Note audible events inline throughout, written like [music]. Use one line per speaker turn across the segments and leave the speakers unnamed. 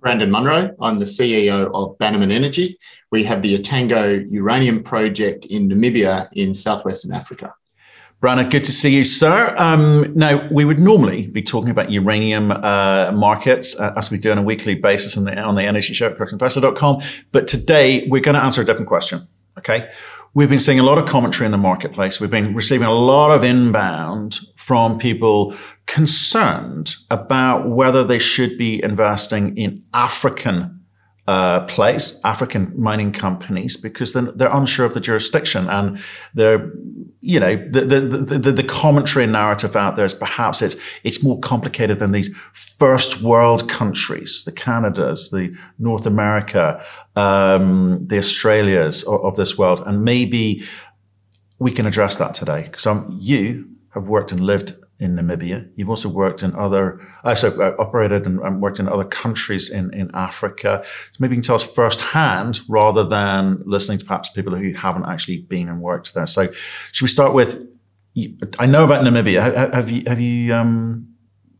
Brandon Munro. I'm the CEO of Bannerman Energy. We have the Etango uranium project in Namibia in southwestern Africa.
Brandon, good to see you, sir. Um, now, we would normally be talking about uranium uh, markets uh, as we do on a weekly basis on the, on the energy show at cruxinvestor.com. But today, we're going to answer a different question. Okay. We've been seeing a lot of commentary in the marketplace. We've been receiving a lot of inbound from people concerned about whether they should be investing in African uh, place, African mining companies, because they're, they're, unsure of the jurisdiction and they're, you know, the, the, the, the, commentary and narrative out there is perhaps it's, it's more complicated than these first world countries, the Canadas, the North America, um, the Australias of, of, this world. And maybe we can address that today because um, you have worked and lived in Namibia. You've also worked in other, uh, so uh, operated and, and, worked in other countries in, in Africa. So maybe you can tell us firsthand rather than listening to perhaps people who haven't actually been and worked there. So should we start with, I know about Namibia. Have, you, have you um,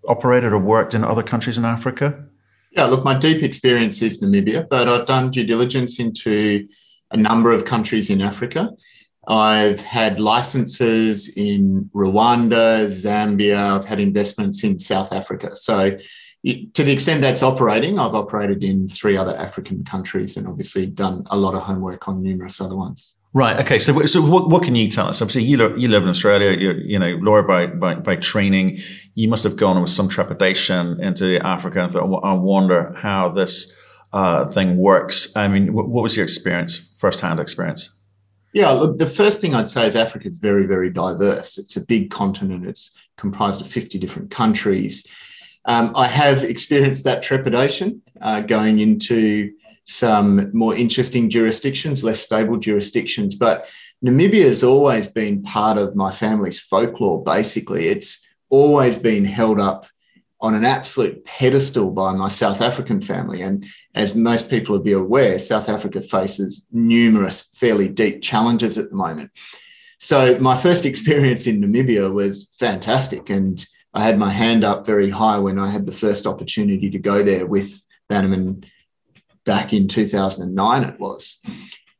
operated or worked in other countries in Africa?
Yeah, look, my deep experience is Namibia, but I've done due diligence into a number of countries in Africa. I've had licenses in Rwanda, Zambia. I've had investments in South Africa. So, to the extent that's operating, I've operated in three other African countries and obviously done a lot of homework on numerous other ones.
Right. Okay. So, so what, what can you tell us? Obviously, you live, you live in Australia. You're, you know, lawyer by, by, by training. You must have gone with some trepidation into Africa and thought, I wonder how this uh, thing works. I mean, what, what was your experience, first-hand experience?
Yeah, look, the first thing I'd say is Africa is very, very diverse. It's a big continent, it's comprised of 50 different countries. Um, I have experienced that trepidation uh, going into some more interesting jurisdictions, less stable jurisdictions. But Namibia has always been part of my family's folklore, basically. It's always been held up on an absolute pedestal by my South African family. And as most people will be aware, South Africa faces numerous fairly deep challenges at the moment. So my first [laughs] experience in Namibia was fantastic. And I had my hand up very high when I had the first opportunity to go there with Bannerman back in 2009, it was.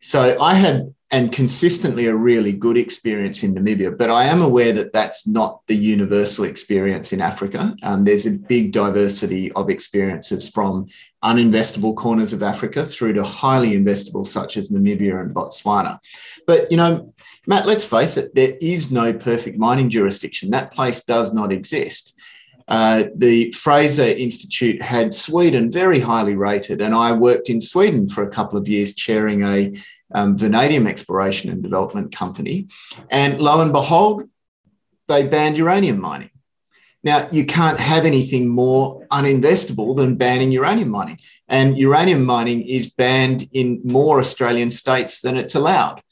So I had and consistently a really good experience in Namibia. But I am aware that that's not the universal experience in Africa. Um, there's a big diversity of experiences from uninvestable corners of Africa through to highly investable, such as Namibia and Botswana. But, you know, Matt, let's face it, there is no perfect mining jurisdiction. That place does not exist. Uh, the Fraser Institute had Sweden very highly rated, and I worked in Sweden for a couple of years chairing a um, vanadium exploration and development company. And lo and behold, they banned uranium mining. Now, you can't have anything more uninvestable than banning uranium mining. And uranium mining is banned in more Australian states than it's allowed.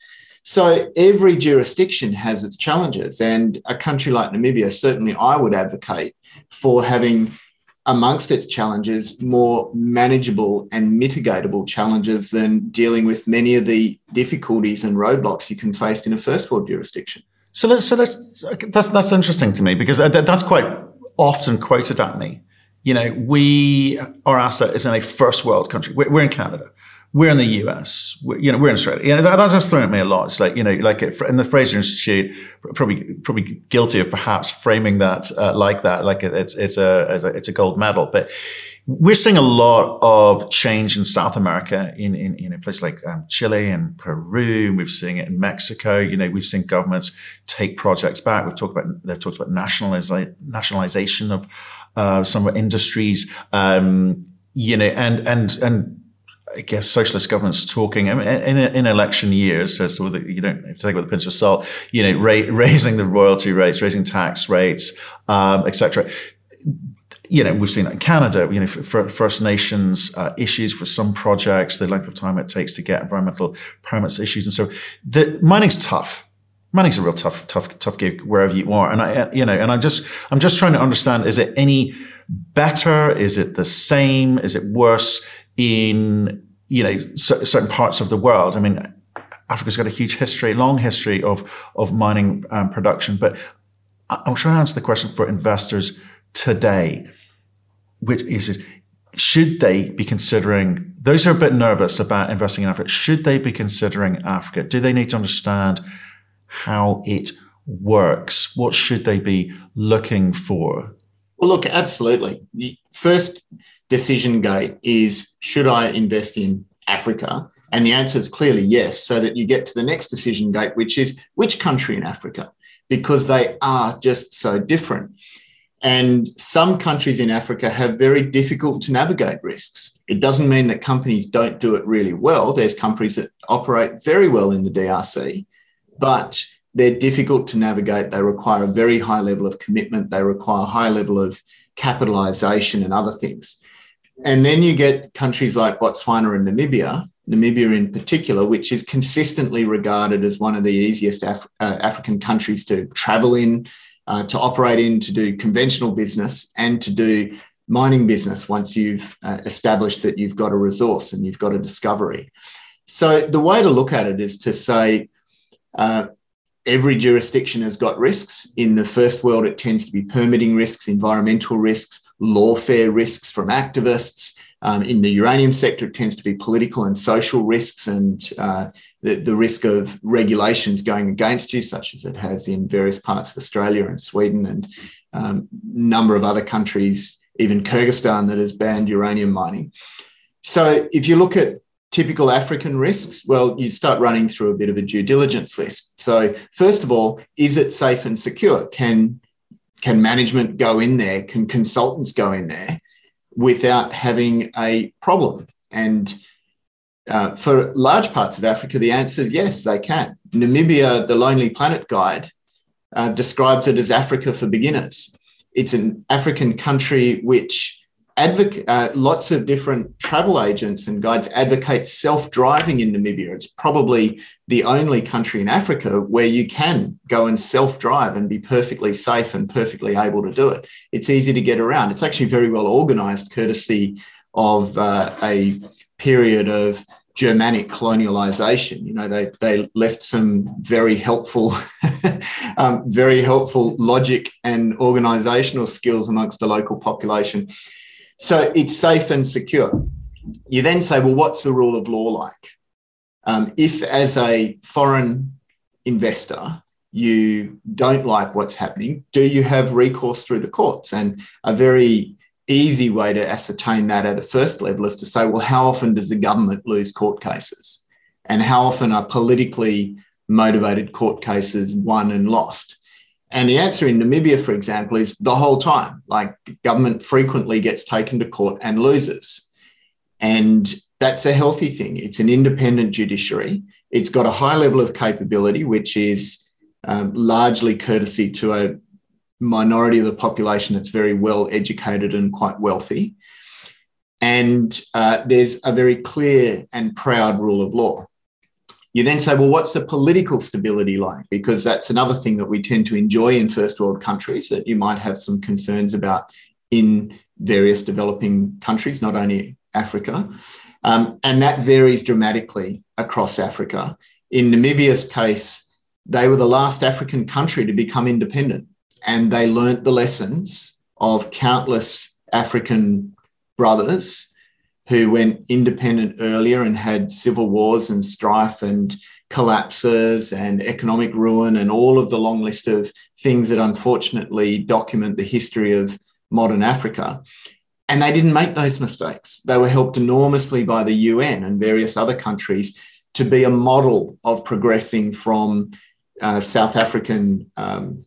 So every jurisdiction has its challenges. And a country like Namibia, certainly I would advocate for having amongst its challenges, more manageable and mitigatable challenges than dealing with many of the difficulties and roadblocks you can face in a first world jurisdiction.
So let's, so let's, that's, that's interesting to me because that's quite often quoted at me. You know, we, our asset is in a first world country. We're, we're in Canada we're in the US, we're, you know, we're in Australia. You know, that, that's thrown at me a lot. It's like, you know, like in the Fraser Institute, probably, probably guilty of perhaps framing that uh, like that, like it's, it's a, it's a gold medal. But we're seeing a lot of change in South America, in, in, in a place like um, Chile and Peru. We've seen it in Mexico. You know, we've seen governments take projects back. We've talked about, they've talked about nationaliza- nationalization of uh, some industries. Um, you know, and, and, and, I guess socialist governments talking in, in, election years, so, so you don't have to take it with a pinch of salt, you know, ra- raising the royalty rates, raising tax rates, um, etc. You know, we've seen that in Canada, you know, for, First Nations uh, issues for some projects, the length of time it takes to get environmental permits issues. And so the mining's tough. Mining's a real tough, tough, tough gig wherever you are. And I, you know, and I'm just, I'm just trying to understand, is it any better? Is it the same? Is it worse? in you know certain parts of the world. I mean, Africa's got a huge history, long history of of mining um, production. But I'm trying to answer the question for investors today, which is should they be considering those who are a bit nervous about investing in Africa? Should they be considering Africa? Do they need to understand how it works? What should they be looking for?
Well, look, absolutely. First decision gate is should I invest in Africa? And the answer is clearly yes, so that you get to the next decision gate, which is which country in Africa, because they are just so different. And some countries in Africa have very difficult to navigate risks. It doesn't mean that companies don't do it really well. There's companies that operate very well in the DRC, but they're difficult to navigate. They require a very high level of commitment. They require a high level of capitalization and other things. And then you get countries like Botswana and Namibia, Namibia in particular, which is consistently regarded as one of the easiest Af- uh, African countries to travel in, uh, to operate in, to do conventional business, and to do mining business once you've uh, established that you've got a resource and you've got a discovery. So the way to look at it is to say, uh, every jurisdiction has got risks. In the first world, it tends to be permitting risks, environmental risks, lawfare risks from activists. Um, in the uranium sector, it tends to be political and social risks and uh, the, the risk of regulations going against you, such as it has in various parts of Australia and Sweden and a um, number of other countries, even Kyrgyzstan, that has banned uranium mining. So if you look at typical African risks? Well, you start running through a bit of a due diligence list. So, first of all, is it safe and secure? Can can management go in there? Can consultants go in there without having a problem? And uh, for large parts of Africa, the answer is yes, they can. Namibia, the Lonely Planet Guide, uh, describes it as Africa for beginners. It's an African country which advocate, uh, lots of different travel agents and guides advocate self-driving in Namibia. It's probably the only country in Africa where you can go and self-drive and be perfectly safe and perfectly able to do it. It's easy to get around. It's actually very well organized, courtesy of uh, a period of Germanic colonialization. You know, they, they left some very helpful, [laughs] um, very helpful logic and organizational skills amongst the local population. So it's safe and secure. You then say, well, what's the rule of law like? Um, if, as a foreign investor, you don't like what's happening, do you have recourse through the courts? And a very easy way to ascertain that at a first level is to say, well, how often does the government lose court cases? And how often are politically motivated court cases won and lost? And the answer in Namibia, for example, is the whole time. Like government frequently gets taken to court and loses. And that's a healthy thing. It's an independent judiciary. It's got a high level of capability, which is um, largely courtesy to a minority of the population that's very well educated and quite wealthy. And uh, there's a very clear and proud rule of law. You then say, well, what's the political stability like? Because that's another thing that we tend to enjoy in first world countries that you might have some concerns about in various developing countries, not only Africa. Um, and that varies dramatically across Africa. In Namibia's case, they were the last African country to become independent, and they learnt the lessons of countless African brothers who went independent earlier and had civil wars and strife and collapses and economic ruin and all of the long list of things that unfortunately document the history of modern Africa. And they didn't make those mistakes. They were helped enormously by the UN and various other countries to be a model of progressing from uh, South African um,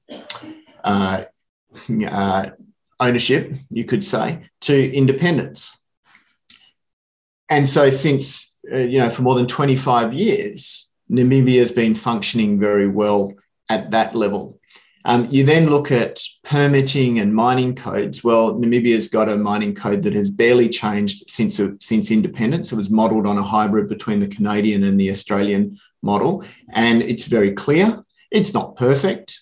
uh, uh, ownership, you could say, to independence. And so, since, uh, you know, for more than 25 years, Namibia has been functioning very well at that level. Um, you then look at permitting and mining codes. Well, Namibia's got a mining code that has barely changed since, since independence. It was modelled on a hybrid between the Canadian and the Australian model, and it's very clear. It's not perfect,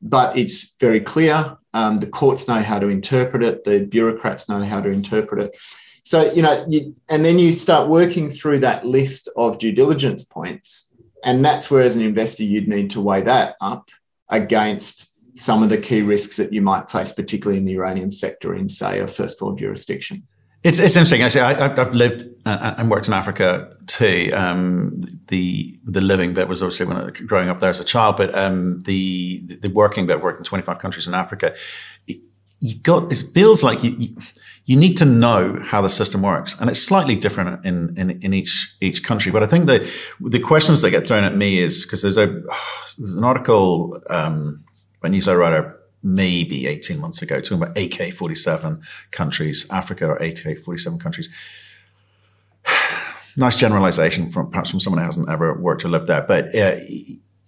but it's very clear. Um, the courts know how to interpret it, the bureaucrats know how to interpret it. So, you know, you, and then you start working through that list of due diligence points. And that's where, as an investor, you'd need to weigh that up against some of the key risks that you might face, particularly in the uranium sector in, say, a first world jurisdiction.
It's, it's interesting. Actually, I, have lived and worked in Africa too. Um, the the living bit was obviously when I, growing up there as a child, but um, the the working bit, worked in 25 countries in Africa. you got it feels like you, you need to know how the system works, and it's slightly different in in, in each each country. But I think the the questions that get thrown at me is because there's a [sighs] there's an article um, by a newsletter writer maybe 18 months ago, talking about AK 47 countries, Africa or AK 47 countries. [sighs] nice generalization from perhaps from someone who hasn't ever worked or lived there, but uh,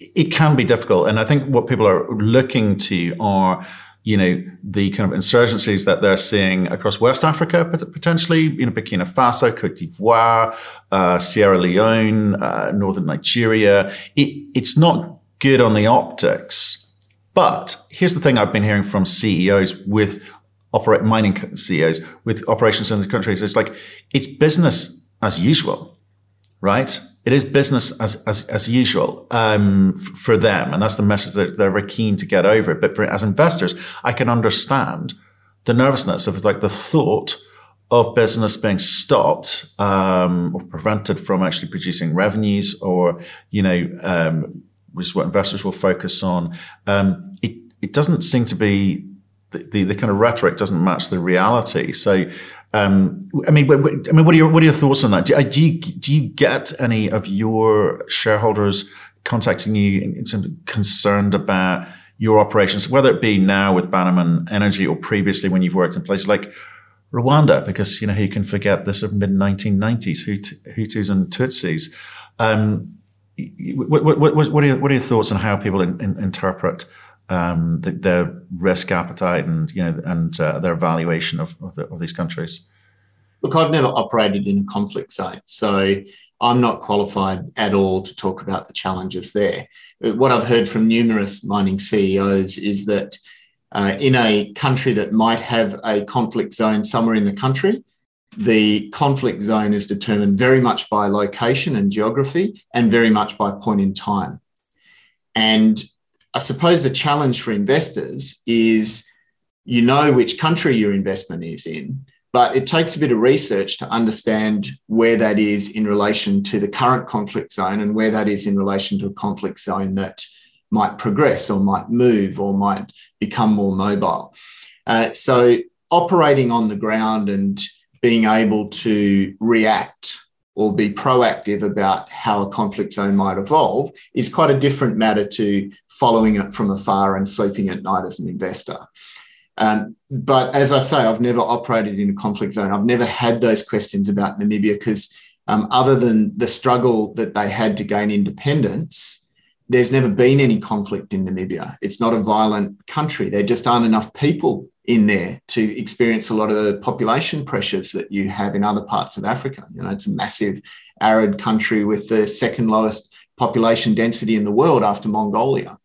it can be difficult. And I think what people are looking to are, you know, the kind of insurgencies that they're seeing across West Africa, potentially, you know, Burkina Faso, Cote d'Ivoire, uh, Sierra Leone, uh, Northern Nigeria. It, it's not good on the optics but here's the thing I've been hearing from CEOs with operate mining CEOs with operations in the countries. It's like it's business as usual, right? It is business as as, as usual um, f- for them, and that's the message that they're very keen to get over. But for as investors, I can understand the nervousness of like the thought of business being stopped um, or prevented from actually producing revenues, or you know um, which is what investors will focus on, um, it, it doesn't seem to be the, the, the, kind of rhetoric doesn't match the reality. So, um, I mean, I mean, what are your what are your thoughts on that? Do, uh, do, you do you get any of your shareholders contacting you in, in concerned about your operations, whether it be now with Bannerman Energy or previously when you've worked in places like Rwanda, because you know who can forget the sort of mid 1990s Hutus and Tutsis. Um, what, what, what, are your, what are your thoughts on how people in, in, interpret um, the, their risk appetite and you know and uh, their evaluation of of, the, of, these countries?
Look, I've never operated in a conflict zone, so I'm not qualified at all to talk about the challenges there. What I've heard from numerous mining CEOs is that uh, in a country that might have a conflict zone somewhere in the country, the conflict zone is determined very much by location and geography and very much by point in time. And I suppose the challenge for investors is you know which country your investment is in, but it takes a bit of research to understand where that is in relation to the current conflict zone and where that is in relation to a conflict zone that might progress or might move or might become more mobile. Uh, so operating on the ground and being able to react or be proactive about how a conflict zone might evolve is quite a different matter to following it from afar and sleeping at night as an investor. Um, but as I say, I've never operated in a conflict zone. I've never had those questions about Namibia because, um, other than the struggle that they had to gain independence, there's never been any conflict in Namibia. It's not a violent country. There just aren't enough people in there to experience a lot of the population pressures that you have in other parts of Africa. You know, it's a massive arid country with the second lowest population density in the world after Mongolia.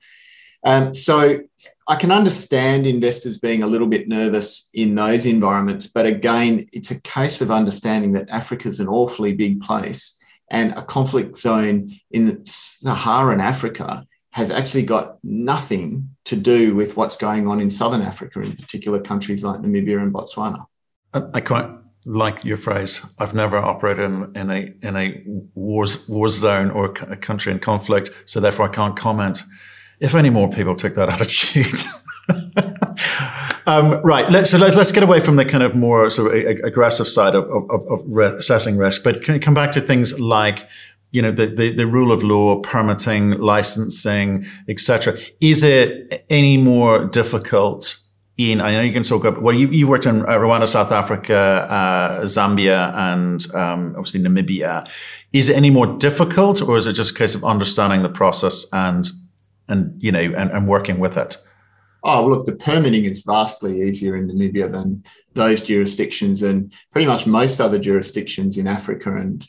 Um, so I can understand investors being a little bit nervous in those environments, but again, it's a case of understanding that Africa is an awfully big place and a conflict zone in the Saharan Africa has actually got nothing to do with what's going on in southern Africa, in particular countries like Namibia and Botswana.
I quite like your phrase. I've never operated in, in a in a war war zone or a country in conflict, so therefore I can't comment. If any more people took that [laughs] attitude. um, right. Let's, so let's, let's get away from the kind of more sort of aggressive side of, of, of assessing risk, but come back to things like you know the, the, the rule of law, permitting, licensing, etc. Is it any more difficult? In I know you can talk about well, you, you worked in uh, Rwanda, South Africa, uh, Zambia, and um, obviously Namibia. Is it any more difficult, or is it just a case of understanding the process and and you know and, and working with it?
Oh, look, the permitting is vastly easier in Namibia than those jurisdictions and pretty much most other jurisdictions in Africa and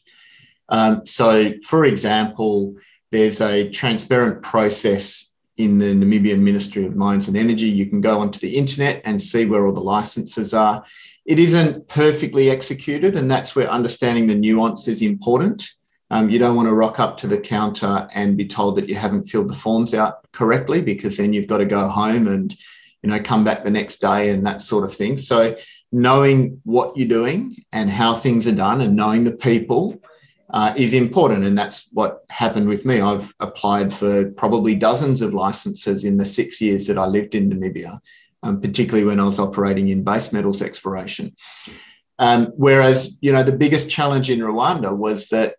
um, so, for example, there's a transparent process in the Namibian Ministry of Mines and Energy. You can go onto the internet and see where all the licenses are. It isn't perfectly executed, and that's where understanding the nuance is important. Um, you don't want to rock up to the counter and be told that you haven't filled the forms out correctly, because then you've got to go home and you know come back the next day and that sort of thing. So knowing what you're doing and how things are done and knowing the people uh, is important. And that's what happened with me. I've applied for probably dozens of licenses in the six years that I lived in Namibia, um, particularly when I was operating in base metals exploration. Um, whereas, you know, the biggest challenge in Rwanda was that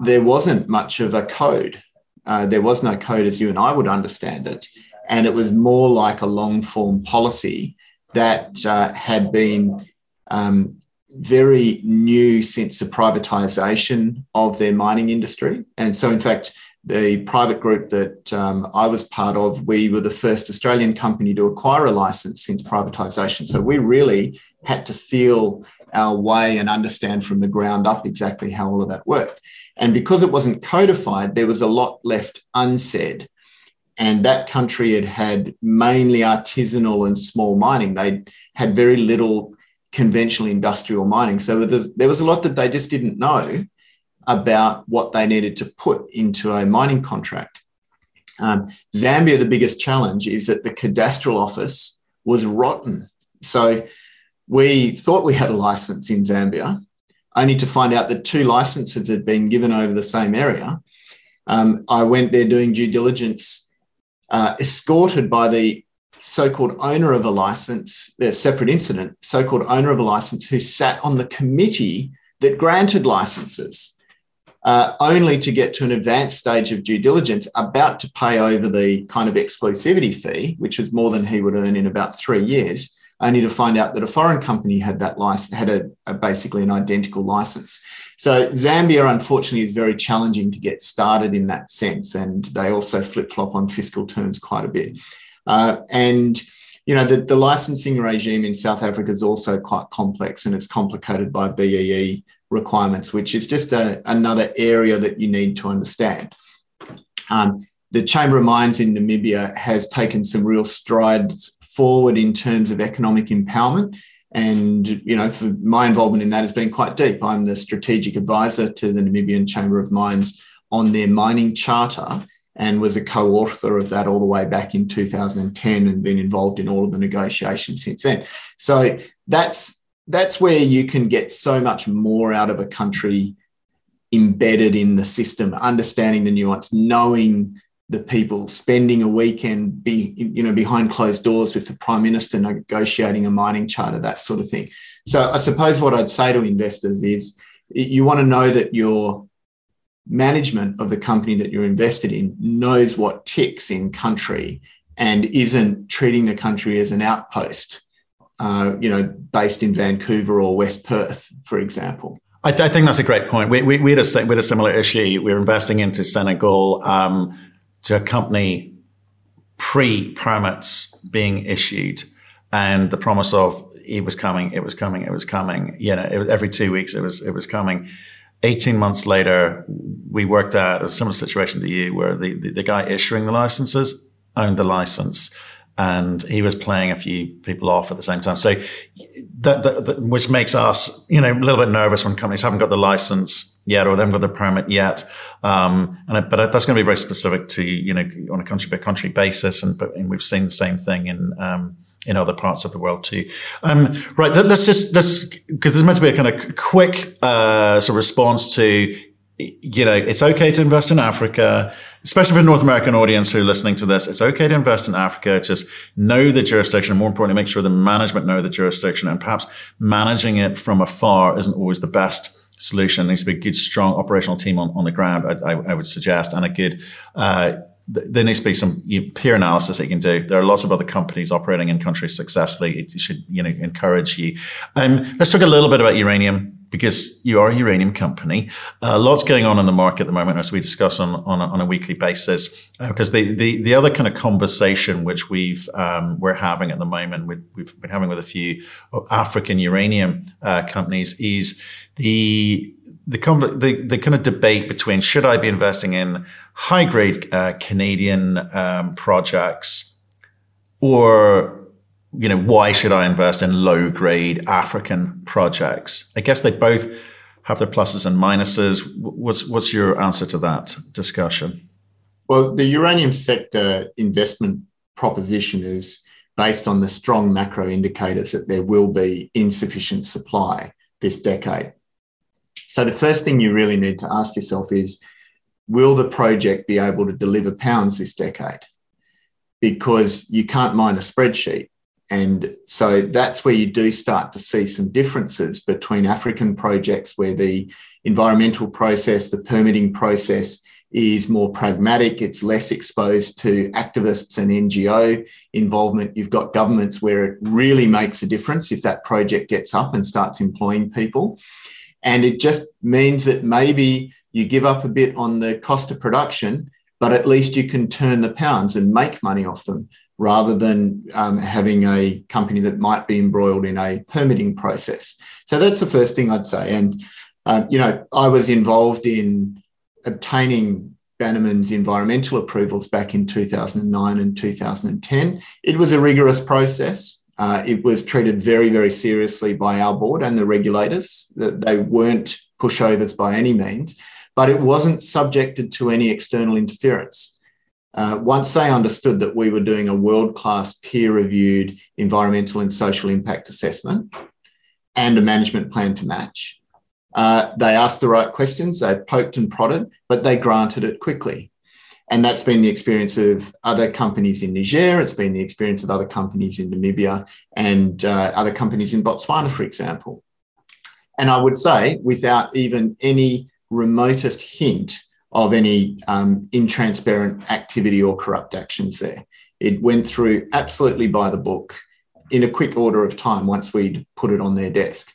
there wasn't much of a code. Uh, there was no code as you and I would understand it. And it was more like a long form policy that uh, had been um, very new since the privatization of their mining industry. And so, in fact, the private group that um, I was part of, we were the first Australian company to acquire a license since privatization. So we really had to feel our way and understand from the ground up exactly how all of that worked. And because it wasn't codified, there was a lot left unsaid. And that country had had mainly artisanal and small mining. They had very little conventional industrial mining. So there was a lot that they just didn't know about what they needed to put into a mining contract. Um, Zambia, the biggest challenge is that the cadastral office was rotten. So we thought we had a license in Zambia, only to find out that two licenses had been given over the same area. Um, I went there doing due diligence, uh, escorted by the so-called owner of a license, a separate incident, so-called owner of a license who sat on the committee that granted licenses uh, only to get to an advanced stage of due diligence, about to pay over the kind of exclusivity fee, which was more than he would earn in about three years, only to find out that a foreign company had that license, had a, a basically an identical license. So Zambia, unfortunately, is very challenging to get started in that sense, and they also flip flop on fiscal terms quite a bit. Uh, and you know the, the licensing regime in South Africa is also quite complex, and it's complicated by BEE requirements, which is just a, another area that you need to understand. Um, the Chamber of Mines in Namibia has taken some real strides forward in terms of economic empowerment. And, you know, for my involvement in that has been quite deep. I'm the strategic advisor to the Namibian Chamber of Mines on their mining charter and was a co-author of that all the way back in 2010 and been involved in all of the negotiations since then. So that's that's where you can get so much more out of a country embedded in the system, understanding the nuance, knowing the people, spending a weekend be you know behind closed doors with the prime minister negotiating a mining charter, that sort of thing. So I suppose what I'd say to investors is you want to know that your management of the company that you're invested in knows what ticks in country and isn't treating the country as an outpost uh, you know, based in Vancouver or West Perth, for example.
I, I think that's a great point. We, we, we, had a, we had a similar issue. We were investing into Senegal um, to a company pre permits being issued and the promise of it was coming, it was coming, it was coming. You know, it, every two weeks it was it was coming. 18 months later, we worked out a similar situation to you where the, the, the guy issuing the licenses owned the license and he was playing a few people off at the same time. So that, that, that, which makes us, you know, a little bit nervous when companies haven't got the license yet or they haven't got the permit yet. Um, and it, but that's going to be very specific to, you know, on a country by country basis. And, and we've seen the same thing in, um, in other parts of the world too. Um, right. Let's just, let's, because there's meant to be a kind of quick, uh, sort of response to you know, it's okay to invest in Africa, especially for North American audience who are listening to this. It's okay to invest in Africa. Just know the jurisdiction and more importantly, make sure the management know the jurisdiction and perhaps managing it from afar isn't always the best solution. There needs to be a good, strong operational team on, on the ground, I, I, I would suggest, and a good, uh, there needs to be some peer analysis that you can do. There are lots of other companies operating in countries successfully. It should, you know, encourage you. Um, let's talk a little bit about uranium because you are a uranium company. Uh, lots going on in the market at the moment, as we discuss on on a, on a weekly basis. Uh, because the, the the other kind of conversation which we've um, we're having at the moment, we, we've been having with a few African uranium uh, companies, is the the, the, the kind of debate between should I be investing in high grade uh, Canadian um, projects or you know, why should I invest in low grade African projects? I guess they both have their pluses and minuses. What's, what's your answer to that discussion?
Well, the uranium sector investment proposition is based on the strong macro indicators that there will be insufficient supply this decade. So the first thing you really need to ask yourself is will the project be able to deliver pounds this decade? Because you can't mine a spreadsheet. And so that's where you do start to see some differences between African projects where the environmental process, the permitting process is more pragmatic, it's less exposed to activists and NGO involvement. You've got governments where it really makes a difference if that project gets up and starts employing people. And it just means that maybe you give up a bit on the cost of production, but at least you can turn the pounds and make money off them rather than um, having a company that might be embroiled in a permitting process. So that's the first thing I'd say. And, uh, you know, I was involved in obtaining Bannerman's environmental approvals back in 2009 and 2010. It was a rigorous process. Uh, it was treated very, very seriously by our board and the regulators. That they weren't pushovers by any means, but it wasn't subjected to any external interference. Uh, once they understood that we were doing a world class peer reviewed environmental and social impact assessment and a management plan to match, uh, they asked the right questions, they poked and prodded, but they granted it quickly. And that's been the experience of other companies in Niger. It's been the experience of other companies in Namibia and uh, other companies in Botswana, for example. And I would say, without even any remotest hint of any um, intransparent activity or corrupt actions there, it went through absolutely by the book in a quick order of time once we'd put it on their desk.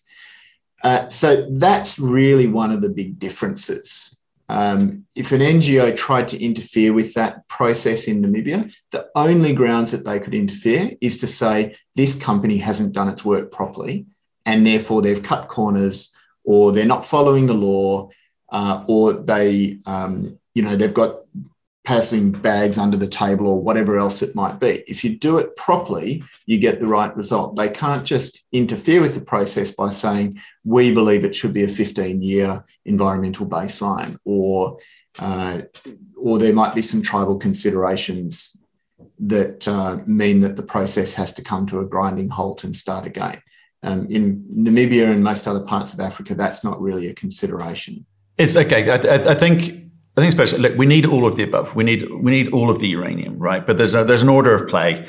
Uh, so that's really one of the big differences. Um, if an NGO tried to interfere with that process in Namibia, the only grounds that they could interfere is to say this company hasn't done its work properly and therefore they've cut corners or they're not following the law uh, or they, um, you know, they've got passing bags under the table or whatever else it might be. If you do it properly, you get the right result. They can't just interfere with the process by saying, we believe it should be a 15 year environmental baseline, or, uh, or there might be some tribal considerations that uh, mean that the process has to come to a grinding halt and start again. Um, in Namibia and most other parts of Africa, that's not really a consideration.
It's okay. I, I think I think especially look, we need all of the above. We need we need all of the uranium, right? But there's a, there's an order of play.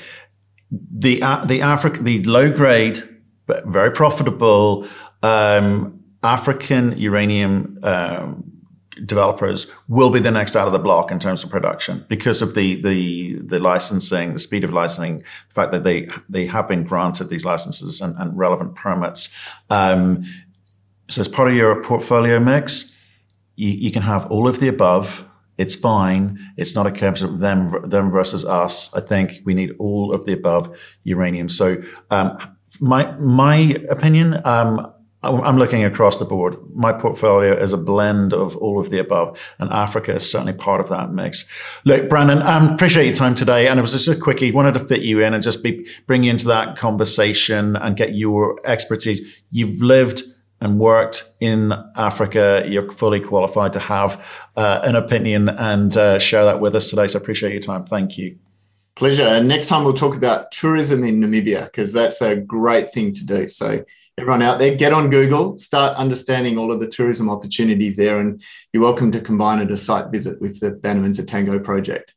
The uh, the Africa the low grade but very profitable um, African uranium um, developers will be the next out of the block in terms of production because of the the the licensing, the speed of licensing, the fact that they they have been granted these licenses and, and relevant permits. Um, so as part of your portfolio mix, you, you can have all of the above. It's fine. It's not a case of them, them versus us. I think we need all of the above uranium. So, um, my, my opinion, um, I'm looking across the board. My portfolio is a blend of all of the above, and Africa is certainly part of that mix. Look, Brandon, um, appreciate your time today, and it was just a quickie. Wanted to fit you in and just be bring you into that conversation and get your expertise. You've lived and worked in Africa, you're fully qualified to have uh, an opinion and uh, share that with us today. So I appreciate your time. Thank you.
Pleasure. And next time we'll talk about tourism in Namibia because that's a great thing to do. So everyone out there, get on Google, start understanding all of the tourism opportunities there, and you're welcome to combine it a site visit with the Bannerman's Etango project.